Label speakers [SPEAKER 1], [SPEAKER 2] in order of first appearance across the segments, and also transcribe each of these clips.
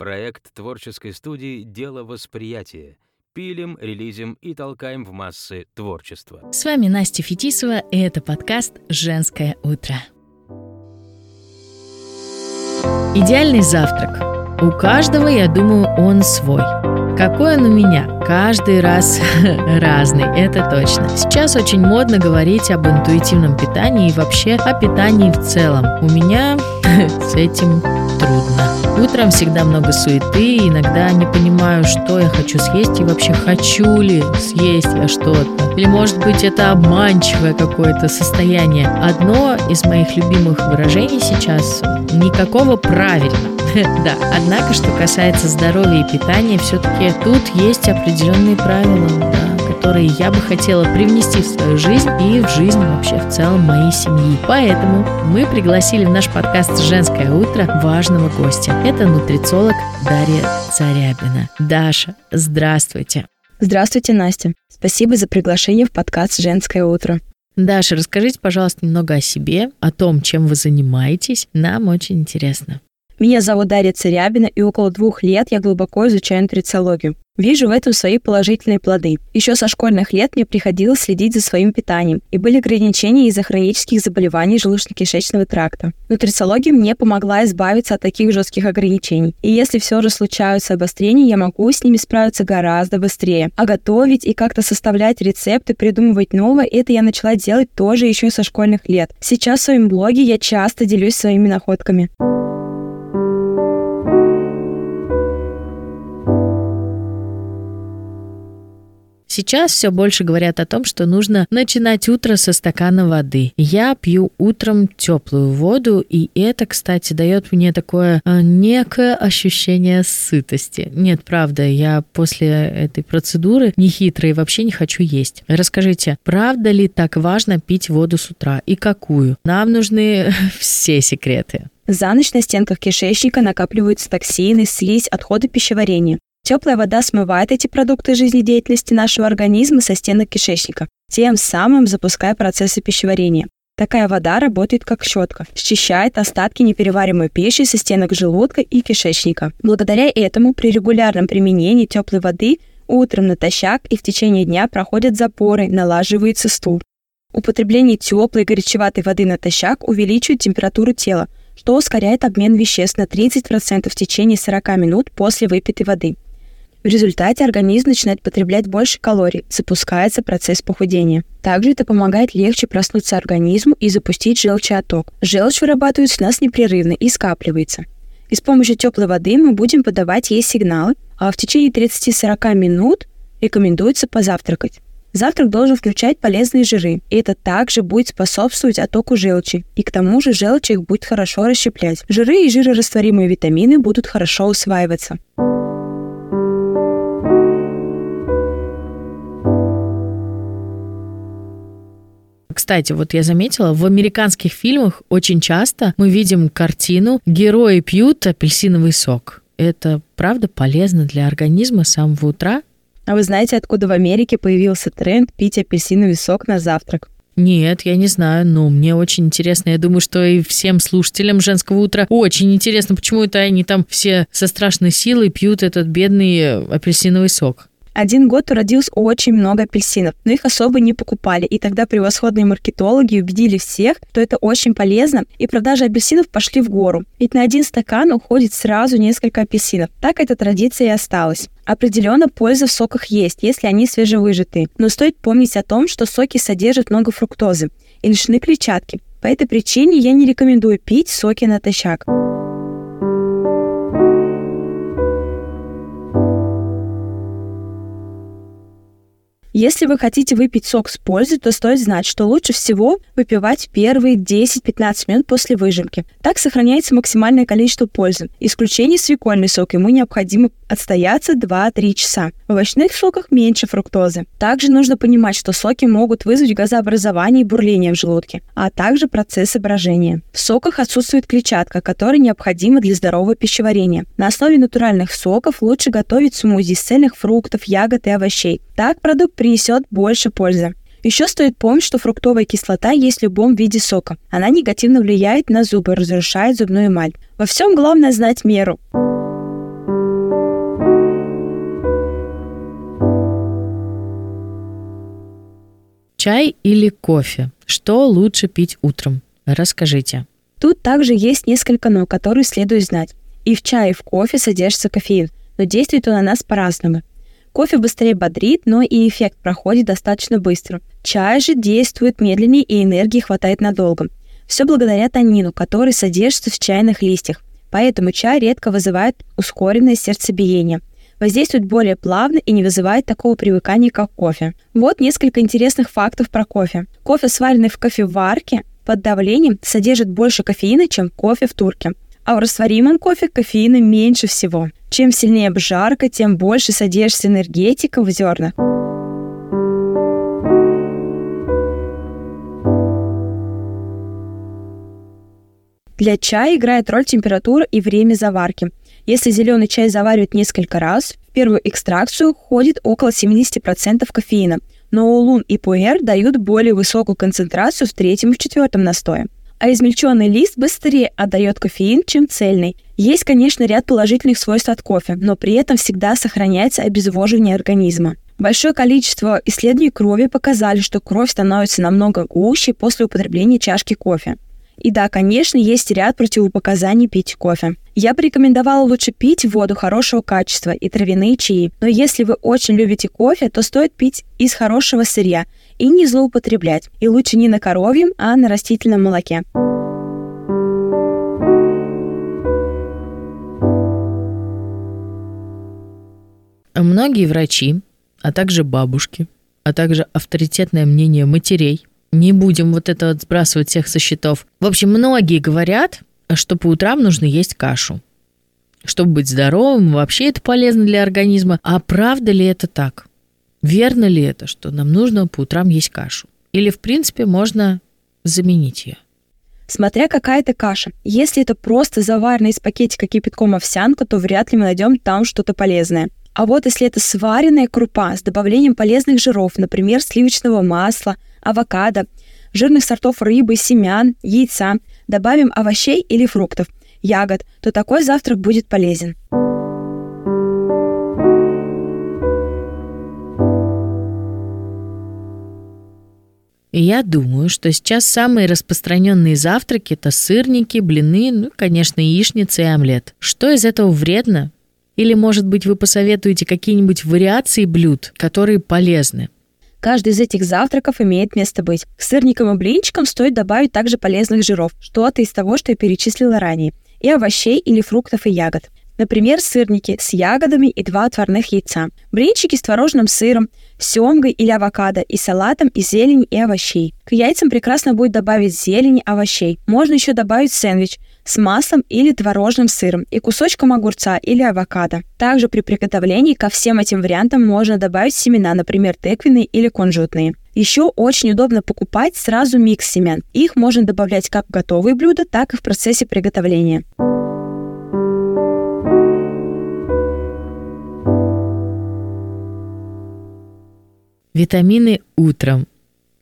[SPEAKER 1] Проект творческой студии «Дело восприятия». Пилим, релизим и толкаем в массы творчество.
[SPEAKER 2] С вами Настя Фетисова, и это подкаст «Женское утро». Идеальный завтрак. У каждого, я думаю, он свой. Какой он у меня? Каждый раз разный, это точно. Сейчас очень модно говорить об интуитивном питании и вообще о питании в целом. У меня с этим трудно. Утром всегда много суеты, иногда не понимаю, что я хочу съесть и вообще хочу ли съесть я что-то. Или может быть это обманчивое какое-то состояние. Одно из моих любимых выражений сейчас – никакого правильно. Да, однако, что касается здоровья и питания, все-таки тут есть определенные правила, да, которые я бы хотела привнести в свою жизнь и в жизнь вообще в целом моей семьи. Поэтому мы пригласили в наш подкаст «Женское утро» важного гостя. Это нутрициолог Дарья Зарябина. Даша, здравствуйте.
[SPEAKER 3] Здравствуйте, Настя. Спасибо за приглашение в подкаст «Женское утро».
[SPEAKER 2] Даша, расскажите, пожалуйста, немного о себе, о том, чем вы занимаетесь. Нам очень интересно.
[SPEAKER 3] Меня зовут Дарья Царябина, и около двух лет я глубоко изучаю нутрициологию. Вижу в этом свои положительные плоды. Еще со школьных лет мне приходилось следить за своим питанием, и были ограничения из-за хронических заболеваний желудочно-кишечного тракта. Нутрициология мне помогла избавиться от таких жестких ограничений. И если все же случаются обострения, я могу с ними справиться гораздо быстрее. А готовить и как-то составлять рецепты, придумывать новое, это я начала делать тоже еще со школьных лет. Сейчас в своем блоге я часто делюсь своими находками.
[SPEAKER 2] Сейчас все больше говорят о том, что нужно начинать утро со стакана воды. Я пью утром теплую воду, и это, кстати, дает мне такое а, некое ощущение сытости. Нет, правда, я после этой процедуры не хитрый, вообще не хочу есть. Расскажите, правда ли так важно пить воду с утра и какую? Нам нужны все секреты.
[SPEAKER 3] За ночь на стенках кишечника накапливаются токсины, слизь, отходы пищеварения. Теплая вода смывает эти продукты жизнедеятельности нашего организма со стенок кишечника, тем самым запуская процессы пищеварения. Такая вода работает как щетка, счищает остатки непереваримой пищи со стенок желудка и кишечника. Благодаря этому при регулярном применении теплой воды утром натощак и в течение дня проходят запоры, налаживается стул. Употребление теплой горячеватой воды натощак увеличивает температуру тела, что ускоряет обмен веществ на 30% в течение 40 минут после выпитой воды. В результате организм начинает потреблять больше калорий, запускается процесс похудения. Также это помогает легче проснуться организму и запустить желчеоток. Желчь вырабатывается у нас непрерывно и скапливается. И с помощью теплой воды мы будем подавать ей сигналы, а в течение 30-40 минут рекомендуется позавтракать. Завтрак должен включать полезные жиры, и это также будет способствовать оттоку желчи, и к тому же желчь их будет хорошо расщеплять. Жиры и жирорастворимые витамины будут хорошо усваиваться.
[SPEAKER 2] Кстати, вот я заметила, в американских фильмах очень часто мы видим картину «Герои пьют апельсиновый сок». Это правда полезно для организма с самого утра?
[SPEAKER 3] А вы знаете, откуда в Америке появился тренд пить апельсиновый сок на завтрак?
[SPEAKER 2] Нет, я не знаю, но мне очень интересно. Я думаю, что и всем слушателям женского утра очень интересно, почему это они там все со страшной силой пьют этот бедный апельсиновый сок.
[SPEAKER 3] Один год уродилось очень много апельсинов, но их особо не покупали, и тогда превосходные маркетологи убедили всех, что это очень полезно, и продажи апельсинов пошли в гору. Ведь на один стакан уходит сразу несколько апельсинов. Так эта традиция и осталась. Определенно польза в соках есть, если они свежевыжатые, но стоит помнить о том, что соки содержат много фруктозы и лишены клетчатки. По этой причине я не рекомендую пить соки натощак. Если вы хотите выпить сок с пользой, то стоит знать, что лучше всего выпивать первые 10-15 минут после выжимки. Так сохраняется максимальное количество пользы. Исключение свекольный сок, ему необходимо отстояться 2-3 часа. В овощных соках меньше фруктозы. Также нужно понимать, что соки могут вызвать газообразование и бурление в желудке, а также процессы брожения. В соках отсутствует клетчатка, которая необходима для здорового пищеварения. На основе натуральных соков лучше готовить смузи из цельных фруктов, ягод и овощей. Так продукт принесет больше пользы. Еще стоит помнить, что фруктовая кислота есть в любом виде сока. Она негативно влияет на зубы, разрушает зубную эмаль. Во всем главное знать меру.
[SPEAKER 2] Чай или кофе? Что лучше пить утром? Расскажите.
[SPEAKER 3] Тут также есть несколько «но», которые следует знать. И в чае, и в кофе содержится кофеин, но действует он на нас по-разному. Кофе быстрее бодрит, но и эффект проходит достаточно быстро. Чай же действует медленнее и энергии хватает надолго. Все благодаря танину, который содержится в чайных листьях. Поэтому чай редко вызывает ускоренное сердцебиение. Воздействует более плавно и не вызывает такого привыкания, как кофе. Вот несколько интересных фактов про кофе. Кофе, сваренный в кофеварке, под давлением содержит больше кофеина, чем кофе в турке. А в растворимом кофе кофеина меньше всего. Чем сильнее обжарка, тем больше содержится энергетика в зернах. Для чая играет роль температура и время заварки. Если зеленый чай заваривают несколько раз, в первую экстракцию входит около 70% кофеина, но улун и пуэр дают более высокую концентрацию в третьем и в четвертом настое а измельченный лист быстрее отдает кофеин, чем цельный. Есть, конечно, ряд положительных свойств от кофе, но при этом всегда сохраняется обезвоживание организма. Большое количество исследований крови показали, что кровь становится намного гуще после употребления чашки кофе. И да, конечно, есть ряд противопоказаний пить кофе. Я бы рекомендовала лучше пить воду хорошего качества и травяные чаи. Но если вы очень любите кофе, то стоит пить из хорошего сырья и не злоупотреблять. И лучше не на коровьем, а на растительном молоке.
[SPEAKER 2] Многие врачи, а также бабушки, а также авторитетное мнение матерей не будем вот это вот сбрасывать всех со счетов. В общем, многие говорят, что по утрам нужно есть кашу. Чтобы быть здоровым, вообще это полезно для организма. А правда ли это так? Верно ли это, что нам нужно по утрам есть кашу? Или, в принципе, можно заменить ее?
[SPEAKER 3] Смотря какая это каша. Если это просто заваренная из пакетика кипятком овсянка, то вряд ли мы найдем там что-то полезное. А вот если это сваренная крупа с добавлением полезных жиров, например, сливочного масла – авокадо, жирных сортов рыбы, семян, яйца, добавим овощей или фруктов, ягод, то такой завтрак будет полезен.
[SPEAKER 2] я думаю, что сейчас самые распространенные завтраки – это сырники, блины, ну, конечно, яичница и омлет. Что из этого вредно? Или, может быть, вы посоветуете какие-нибудь вариации блюд, которые полезны?
[SPEAKER 3] Каждый из этих завтраков имеет место быть. К сырникам и блинчикам стоит добавить также полезных жиров, что-то из того, что я перечислила ранее, и овощей или фруктов и ягод. Например, сырники с ягодами и два отварных яйца. Блинчики с творожным сыром, семгой или авокадо и салатом из зелени и овощей. К яйцам прекрасно будет добавить зелень овощей. Можно еще добавить сэндвич – с маслом или творожным сыром и кусочком огурца или авокадо. Также при приготовлении ко всем этим вариантам можно добавить семена, например, тыквенные или кунжутные. Еще очень удобно покупать сразу микс семян. Их можно добавлять как в готовые блюда, так и в процессе приготовления.
[SPEAKER 2] Витамины утром.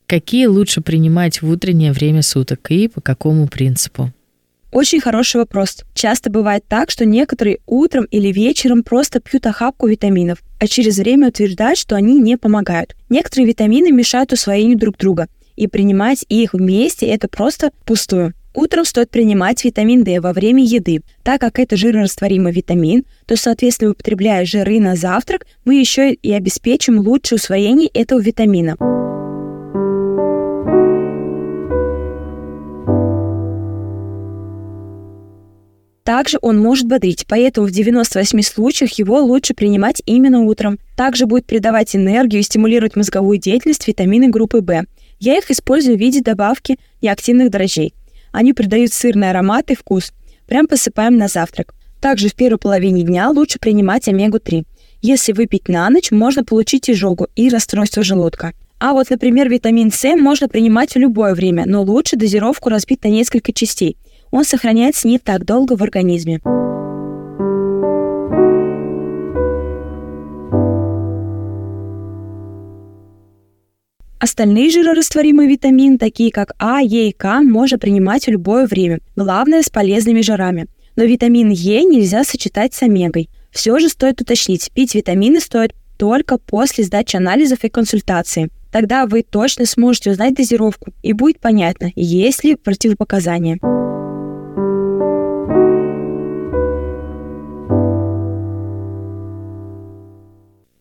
[SPEAKER 2] Какие лучше принимать в утреннее время суток и по какому принципу?
[SPEAKER 3] Очень хороший вопрос. Часто бывает так, что некоторые утром или вечером просто пьют охапку витаминов, а через время утверждают, что они не помогают. Некоторые витамины мешают усвоению друг друга, и принимать их вместе – это просто пустую. Утром стоит принимать витамин D во время еды. Так как это жирорастворимый витамин, то, соответственно, употребляя жиры на завтрак, мы еще и обеспечим лучшее усвоение этого витамина. Также он может бодрить, поэтому в 98 случаях его лучше принимать именно утром. Также будет придавать энергию и стимулировать мозговую деятельность витамины группы В. Я их использую в виде добавки неактивных дрожжей. Они придают сырный аромат и вкус. Прям посыпаем на завтрак. Также в первой половине дня лучше принимать омегу-3. Если выпить на ночь, можно получить изжогу и расстройство желудка. А вот, например, витамин С можно принимать в любое время, но лучше дозировку разбить на несколько частей – он сохраняется не так долго в организме. Остальные жирорастворимые витамины, такие как А, Е и К, можно принимать в любое время, главное с полезными жирами. Но витамин Е нельзя сочетать с омегой. Все же стоит уточнить, пить витамины стоит только после сдачи анализов и консультации. Тогда вы точно сможете узнать дозировку и будет понятно, есть ли противопоказания.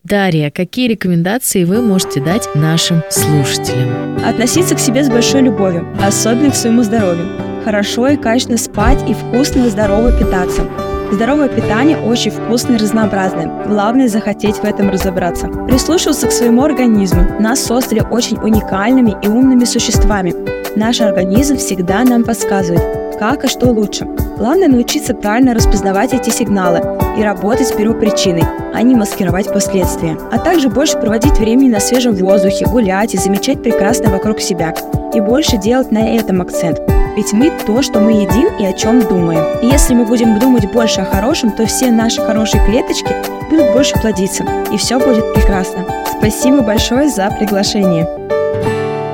[SPEAKER 2] Дарья, какие рекомендации вы можете дать нашим слушателям?
[SPEAKER 3] Относиться к себе с большой любовью, особенно к своему здоровью. Хорошо и качественно спать и вкусно и здорово питаться. Здоровое питание очень вкусное и разнообразное. Главное захотеть в этом разобраться. Прислушиваться к своему организму. Нас создали очень уникальными и умными существами. Наш организм всегда нам подсказывает, как и что лучше. Главное научиться правильно распознавать эти сигналы и работать с первопричиной, а не маскировать последствия. А также больше проводить времени на свежем воздухе, гулять и замечать прекрасное вокруг себя. И больше делать на этом акцент. Ведь мы то, что мы едим и о чем думаем. И если мы будем думать больше о хорошем, то все наши хорошие клеточки будут больше плодиться. И все будет прекрасно. Спасибо большое за приглашение.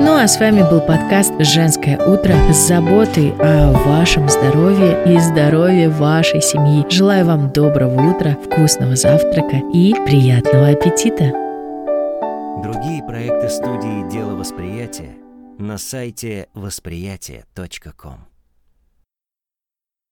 [SPEAKER 2] Ну а с вами был подкаст «Женское утро» с заботой о вашем здоровье и здоровье вашей семьи. Желаю вам доброго утра, вкусного завтрака и приятного аппетита.
[SPEAKER 1] Другие проекты студии «Дело восприятия» на сайте восприятие.ком.